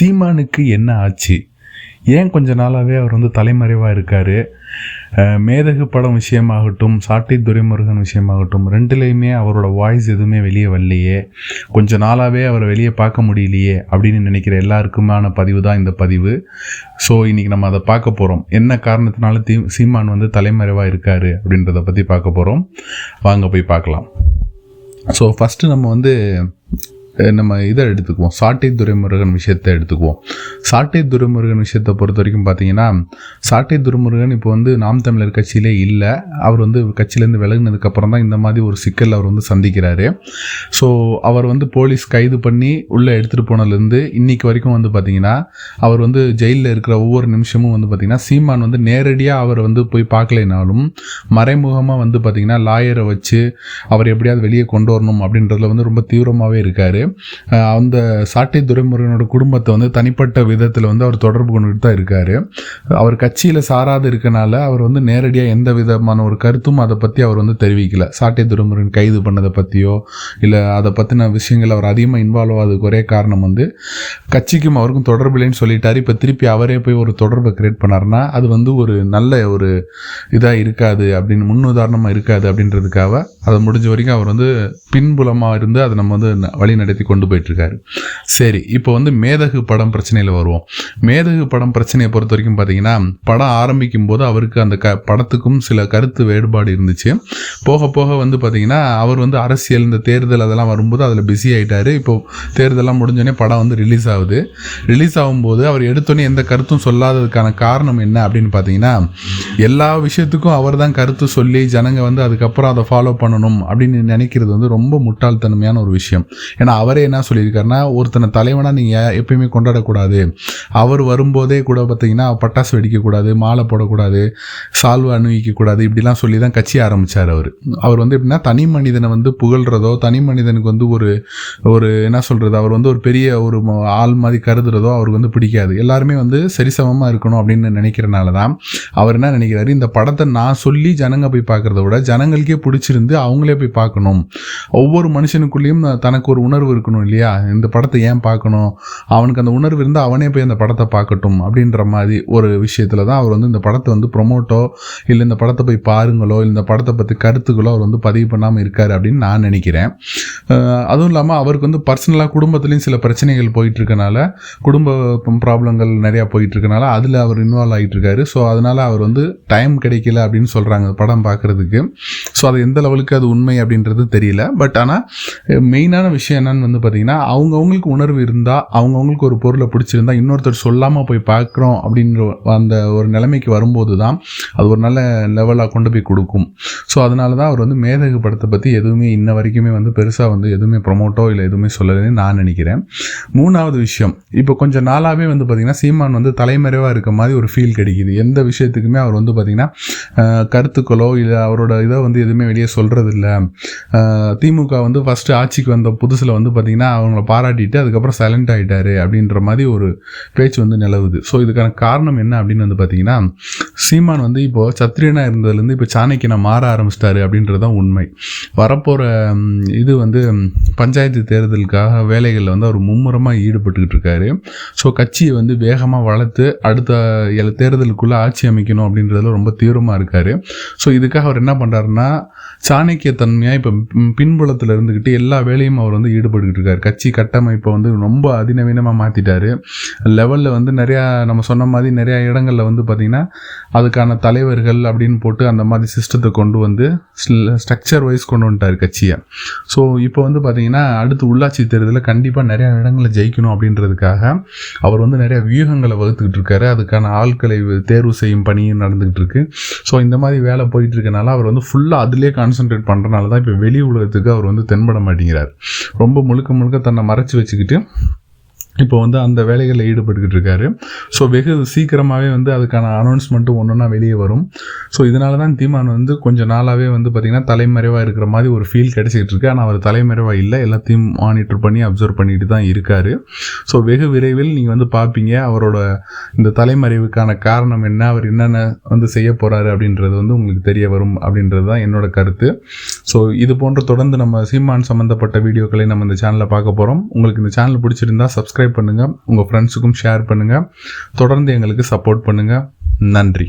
சீமானுக்கு என்ன ஆச்சு? ஏன் கொஞ்ச நாளாகவே அவர் வந்து தலைமறைவாக இருக்கார்? மேதகு படம் விஷயமாகட்டும் சாட்டை துரைமுருகன் விஷயமாகட்டும் ரெண்டுலேயுமே அவரோட வாய்ஸ் எதுவுமே வெளியே வரலையே. கொஞ்ச நாளாகவே அவரை வெளியே பார்க்க முடியலையே அப்படின்னு நினைக்கிற எல்லாருக்குமான பதிவு தான் இந்த பதிவு. ஸோ இன்றைக்கி நம்ம அதை பார்க்க போகிறோம் என்ன காரணத்தினால தீ சீமான் வந்து தலைமறைவாக இருக்கார் அப்படின்றத பற்றி பார்க்க போகிறோம் வாங்க போய் பார்க்கலாம். ஸோ ஃபஸ்ட்டு நம்ம வந்து நம்ம இதை எடுத்துக்குவோம். சாட்டை துரைமுருகன் விஷயத்தை எடுத்துக்குவோம். சாட்டை துரைமுருகன் விஷயத்தை பொறுத்த வரைக்கும் பார்த்தீங்கன்னா சாட்டை துரைமுருகன் இப்போ வந்து நாம் தமிழர் கட்சியிலே இல்லை. அவர் வந்து கட்சியிலேருந்து விலகினதுக்கப்புறம் தான் இந்த மாதிரி ஒரு சிக்கல் அவர் வந்து சந்திக்கிறாரு. ஸோ அவர் வந்து போலீஸ் கைது பண்ணி உள்ளே எடுத்துகிட்டு போனதுலேருந்து இன்னைக்கு வரைக்கும் வந்து பார்த்தீங்கன்னா அவர் வந்து ஜெயிலில் இருக்கிற ஒவ்வொரு நிமிஷமும் வந்து பார்த்தீங்கன்னா சீமான் வந்து நேரடியாக அவர் வந்து போய் பார்க்கலைனாலும் மறைமுகமாக வந்து பார்த்தீங்கன்னா லாயரை வச்சு அவர் எப்படியாவது வெளியே கொண்டு வரணும் அப்படின்றதுல வந்து ரொம்ப தீவிரமாகவே இருக்கார். அந்த சாட்டை துரைமுருகனோட குடும்பத்தை வந்து தனிப்பட்ட விதத்தில் வந்து அவர் தொடர்பு கொண்டுட்டு தான் இருக்கார். அவர் கட்சியில் சாராது இருக்கனால அவர் வந்து நேரடியாக எந்த விதமான ஒரு கருத்தும் அதை பற்றி அவர் வந்து தெரிவிக்கல. சாட்டை துரைமுருகன் கைது பண்ணதை பற்றியோ இல்லை அதை பற்றின விஷயங்கள் அவர் அதிகமாக இன்வால்வ் ஆகுதுக்கு ஒரே காரணம் வந்து கட்சிக்கும் அவருக்கும் தொடர்பு இல்லைன்னு சொல்லிட்டாரு. இப்போ திருப்பி அவரே போய் ஒரு தொடர்பை கிரியேட் பண்ணாருன்னா அது வந்து ஒரு நல்ல ஒரு இதாக இருக்காது அப்படின்னு முன்னுதாரணமாக இருக்காது அப்படின்றதுக்காக அதை முடிஞ்ச வரைக்கும் அவர் வந்து பின்புலமாக இருந்து அதை நம்ம வந்து ந- வழி நடத்தி கொண்டு போயிட்டுருக்காரு. சரி இப்போ வந்து மேதகு படம் பிரச்சனையில் வருவோம். மேதகு படம் பிரச்சனையை பொறுத்த வரைக்கும் பார்த்தீங்கன்னா படம் ஆரம்பிக்கும் போது அவருக்கு அந்த க படத்துக்கும் சில கருத்து வேறுபாடு இருந்துச்சு. போக போக வந்து பார்த்தீங்கன்னா அவர் வந்து அரசியல் இந்த தேர்தல் அதெல்லாம் வரும்போது அதில் பிஸி ஆகிட்டார் இப்போ தேர்தலாம் முடிஞ்சோடனே படம் வந்து ரிலீஸ் ஆகுது. ரிலீஸ் ஆகும்போது அவர் எடுத்தோன்னே எந்த கருத்தும் சொல்லாததுக்கான காரணம் என்ன அப்படின்னு பார்த்தீங்கன்னா எல்லா விஷயத்துக்கும் அவர் தான் கருத்து சொல்லி ஜனங்க வந்து அதுக்கப்புறம் அதை ஃபாலோ பண்ணணும் அப்படின்னு நினைக்கிறது வந்து ரொம்ப முட்டாள்தன்மையான ஒரு விஷயம். ஏன்னா அவரே என்ன சொல்லியிருக்காருன்னா ஒருத்தனை தலைவனாக நீங்கள் எப்பயுமே கொண்டாடக்கூடாது. அவர் வரும்போதே கூட பார்த்தீங்கன்னா பட்டாசு வெடிக்கக்கூடாது மாலை போடக்கூடாது சால்வை அணிவிக்கக்கூடாது இப்படிலாம் சொல்லி தான் கட்சி ஆரம்பித்தார் அவர். அவர் வந்து எப்படின்னா தனி மனிதனை வந்து புகழ்கிறதோ தனி மனிதனுக்கு வந்து ஒரு ஒரு என்ன சொல்கிறது அவர் வந்து ஒரு பெரிய ஒரு ஆள் மாதிரி கருதுறதோ அவருக்கு வந்து பிடிக்காது. எல்லாருமே வந்து சரிசமமாக இருக்கணும் அப்படின்னு நினைக்கிறனால தான் அவர் என்ன நினைக்கிறாரு இந்த படத்தை நான் சொல்லி ஜனங்க போய் பார்க்குறத விட ஜனங்களுக்கே பிடிச்சிருந்து அவங்களே போய் பார்க்கணும். ஒவ்வொரு மனுஷனுக்குள்ளேயும் தனக்கு ஒரு உணர்வு இருக்கணும் இல்லையா? இந்த படத்தை ஏன் பார்க்கணும்? அவனுக்கு அந்த உணர்வு இருந்தால் அவனே போய் அந்த படத்தை பார்க்கட்டும் அப்படின்ற மாதிரி ஒரு விஷயத்தில் தான் அவர் வந்து இந்த படத்தை வந்து ப்ரொமோட்டோ இல்லை இந்த படத்தை போய் பாருங்களோ இல்லை இந்த படத்தை பற்றி கருத்துக்களோ அவர் வந்து பதிவு பண்ணாமல் இருக்காரு அப்படின்னு நான் நினைக்கிறேன். அதுவும் இல்லாமல் அவருக்கு வந்து பர்சனலாக குடும்பத்துலேயும் சில பிரச்சனைகள் போயிட்டு இருக்கனால குடும்ப ப்ராப்ளங்கள் நிறையா போயிட்டு இருக்கனால அதில் அவர் இன்வால்வ் ஆகிட்டு இருக்காரு ஸோ அதனால் அவர் வந்து டைம் கிடைக்கல அப்படின்னு சொல்கிறாங்க படம் பார்க்குறதுக்கு. ஸோ அது எந்த லெவலுக்கு அது உண்மை அப்படின்றது தெரியல. பட் ஆனால் மெயினான விஷயம் என்னன்னு வந்து பார்த்தீங்கன்னா அவங்கவுங்களுக்கு உணர்வு இருந்தால் அவங்கவுங்களுக்கு ஒரு பொருளை பிடிச்சிருந்தா இன்னொருத்தர் சொல்லாமல் போய் பார்க்குறோம் அப்படின்ற அந்த ஒரு நிலைமைக்கு வரும்போது தான் அது ஒரு நல்ல லெவலாக கொண்டு போய் கொடுக்கும். ஸோ அதனால தான் அவர் வந்து மேதகு படத்தை பற்றி எதுவுமே இன்ன வரைக்குமே வந்து பெருசாக வந்து எதுவுமே ப்ரொமோட்டோ இல்லை எதுவுமே சொல்லலைன்னு நான் நினைக்கிறேன். மூணாவது விஷயம் இப்போ கொஞ்சம் நாளாகவே வந்து பார்த்திங்கன்னா சீமான் வந்து தலைமறைவாக இருக்க மாதிரி ஒரு ஃபீல் கிடைக்குது. எந்த விஷயத்துக்குமே அவர் வந்து பார்த்திங்கன்னா கருத்துக்களோ இல்லை அவரோட இதை வந்து எதுவுமே வெளியே சொல்கிறது இல்லை திமுக வந்து ஃபஸ்ட்டு ஆட்சிக்கு வந்த புதுசில் வந்து பார்த்திங்கன்னா அவங்கள பாராட்டிட்டு அதுக்கப்புறம் சைலண்ட் ஆகிட்டாரு அப்படின்ற மாதிரி ஒரு பேச்சு வந்து நிலவுது. ஸோ இதுக்கான காரணம் என்ன அப்படின்னு வந்து பார்த்திங்கன்னா சீமான் வந்து இப்போது சத்திரியனா இருந்ததுலேருந்து இப்போ சாணக்கியனா மாற ஆரம்பிச்சிட்டாரு அப்படின்றது தான் உண்மை வரப்போகிற இது வந்து பஞ்சாயத்து தேர்தலுக்காக வேலைகளில் வந்து அவர் மும்முரமாக ஈடுபட்டுக்கிட்டு இருக்காரு. ஸோ கட்சியை வந்து வேகமாக வளர்த்து அடுத்த எல் தேர்தலுக்குள்ளே ஆட்சி அமைக்கணும் அப்படின்றதுல ரொம்ப தீவிரமாக இருக்கார். ஸோ இதுக்காக அவர் என்ன பண்ணுறாருன்னா சாணக்கியத்தன்மையாக இப்போ பின்புலத்தில் இருந்துக்கிட்டு எல்லா வேலையும் அவர் வந்து ஈடுபட்டுக்கிட்டு இருக்கார். கட்சி கட்டமைப்பை வந்து ரொம்ப அதிநவீனமாக மாற்றிட்டாரு லெவலில் வந்து நிறையா நம்ம சொன்ன மாதிரி நிறையா இடங்களில் வந்து பார்த்திங்கன்னா அதுக்கான தலைவர்கள் அப்படின்னு போட்டு அந்த மாதிரி சிஸ்டத்தை கொண்டு வந்து ஸ்ட்ரக்சர் வைஸ் கொண்டு வந்துட்டார் கட்சியை. ஸோ இப்போ வந்து பார்த்திங்கன்னா அடுத்து உள்ளாட்சி தேர்தலில் கண்டிப்பாக நிறையா இடங்களில் ஜெயிக்கணும் அப்படின்றதுக்காக அவர் வந்து நிறையா வியூகங்களை வகுத்துக்கிட்டு இருக்காரு. அதுக்கான ஆட்களை தேர்வு செய்யும் பணியும் நடந்துக்கிட்டு இருக்கு. ஸோ இந்த மாதிரி வேலை போயிட்டு இருக்கனால அவர் வந்து ஃபுல்லாக அதிலே கான்சென்ட்ரேட் பண்ணுறனால தான் இப்போ வெளி உலகத்துக்கு அவர் வந்து தென்பட மாட்டேங்கிறார். ரொம்ப முழுக்க முழுக்க தன்னை மறைச்சி வச்சுக்கிட்டு இப்போ வந்து அந்த வேலைகளில் ஈடுபட்டுக்கிட்டு இருக்காரு ஸோ வெகு சீக்கிரமாகவே வந்து அதுக்கான அனௌன்ஸ்மெண்ட்டும் ஒன்றுனா வெளியே வரும். ஸோ இதனால தான் தீமான் வந்து கொஞ்சம் நாளாகவே வந்து பார்த்திங்கன்னா தலைமறைவாக இருக்கிற மாதிரி ஒரு ஃபீல் கிடச்சிக்கிட்டு இருக்கு ஆனால் அவர் தலைமறைவாக இல்லை. எல்லாத்தையும் மானிட்டர் பண்ணி அப்சர்வ் பண்ணிட்டு தான் இருக்கார். ஸோ வெகு விரைவில் நீங்கள் வந்து பார்ப்பீங்க அவரோட இந்த தலைமறைவுக்கான காரணம் என்ன? அவர் என்னென்ன வந்து செய்ய போகிறாரு அப்படின்றது வந்து உங்களுக்கு தெரிய வரும் அப்படின்றது தான் என்னோட கருத்து. ஸோ இது போன்ற தொடர்ந்து நம்ம சீமான் சம்மந்தப்பட்ட வீடியோக்களை நம்ம இந்த சேனலில் பார்க்க போகிறோம் உங்களுக்கு இந்த சேனல் பிடிச்சிருந்தா சப்ஸ்கிரைப் பண்ணுங்கள் உங்கள் ஃப்ரெண்ட்ஸுக்கும் ஷேர் பண்ணுங்கள் தொடர்ந்து எங்களுக்கு சப்போர்ட் பண்ணுங்கள் நன்றி.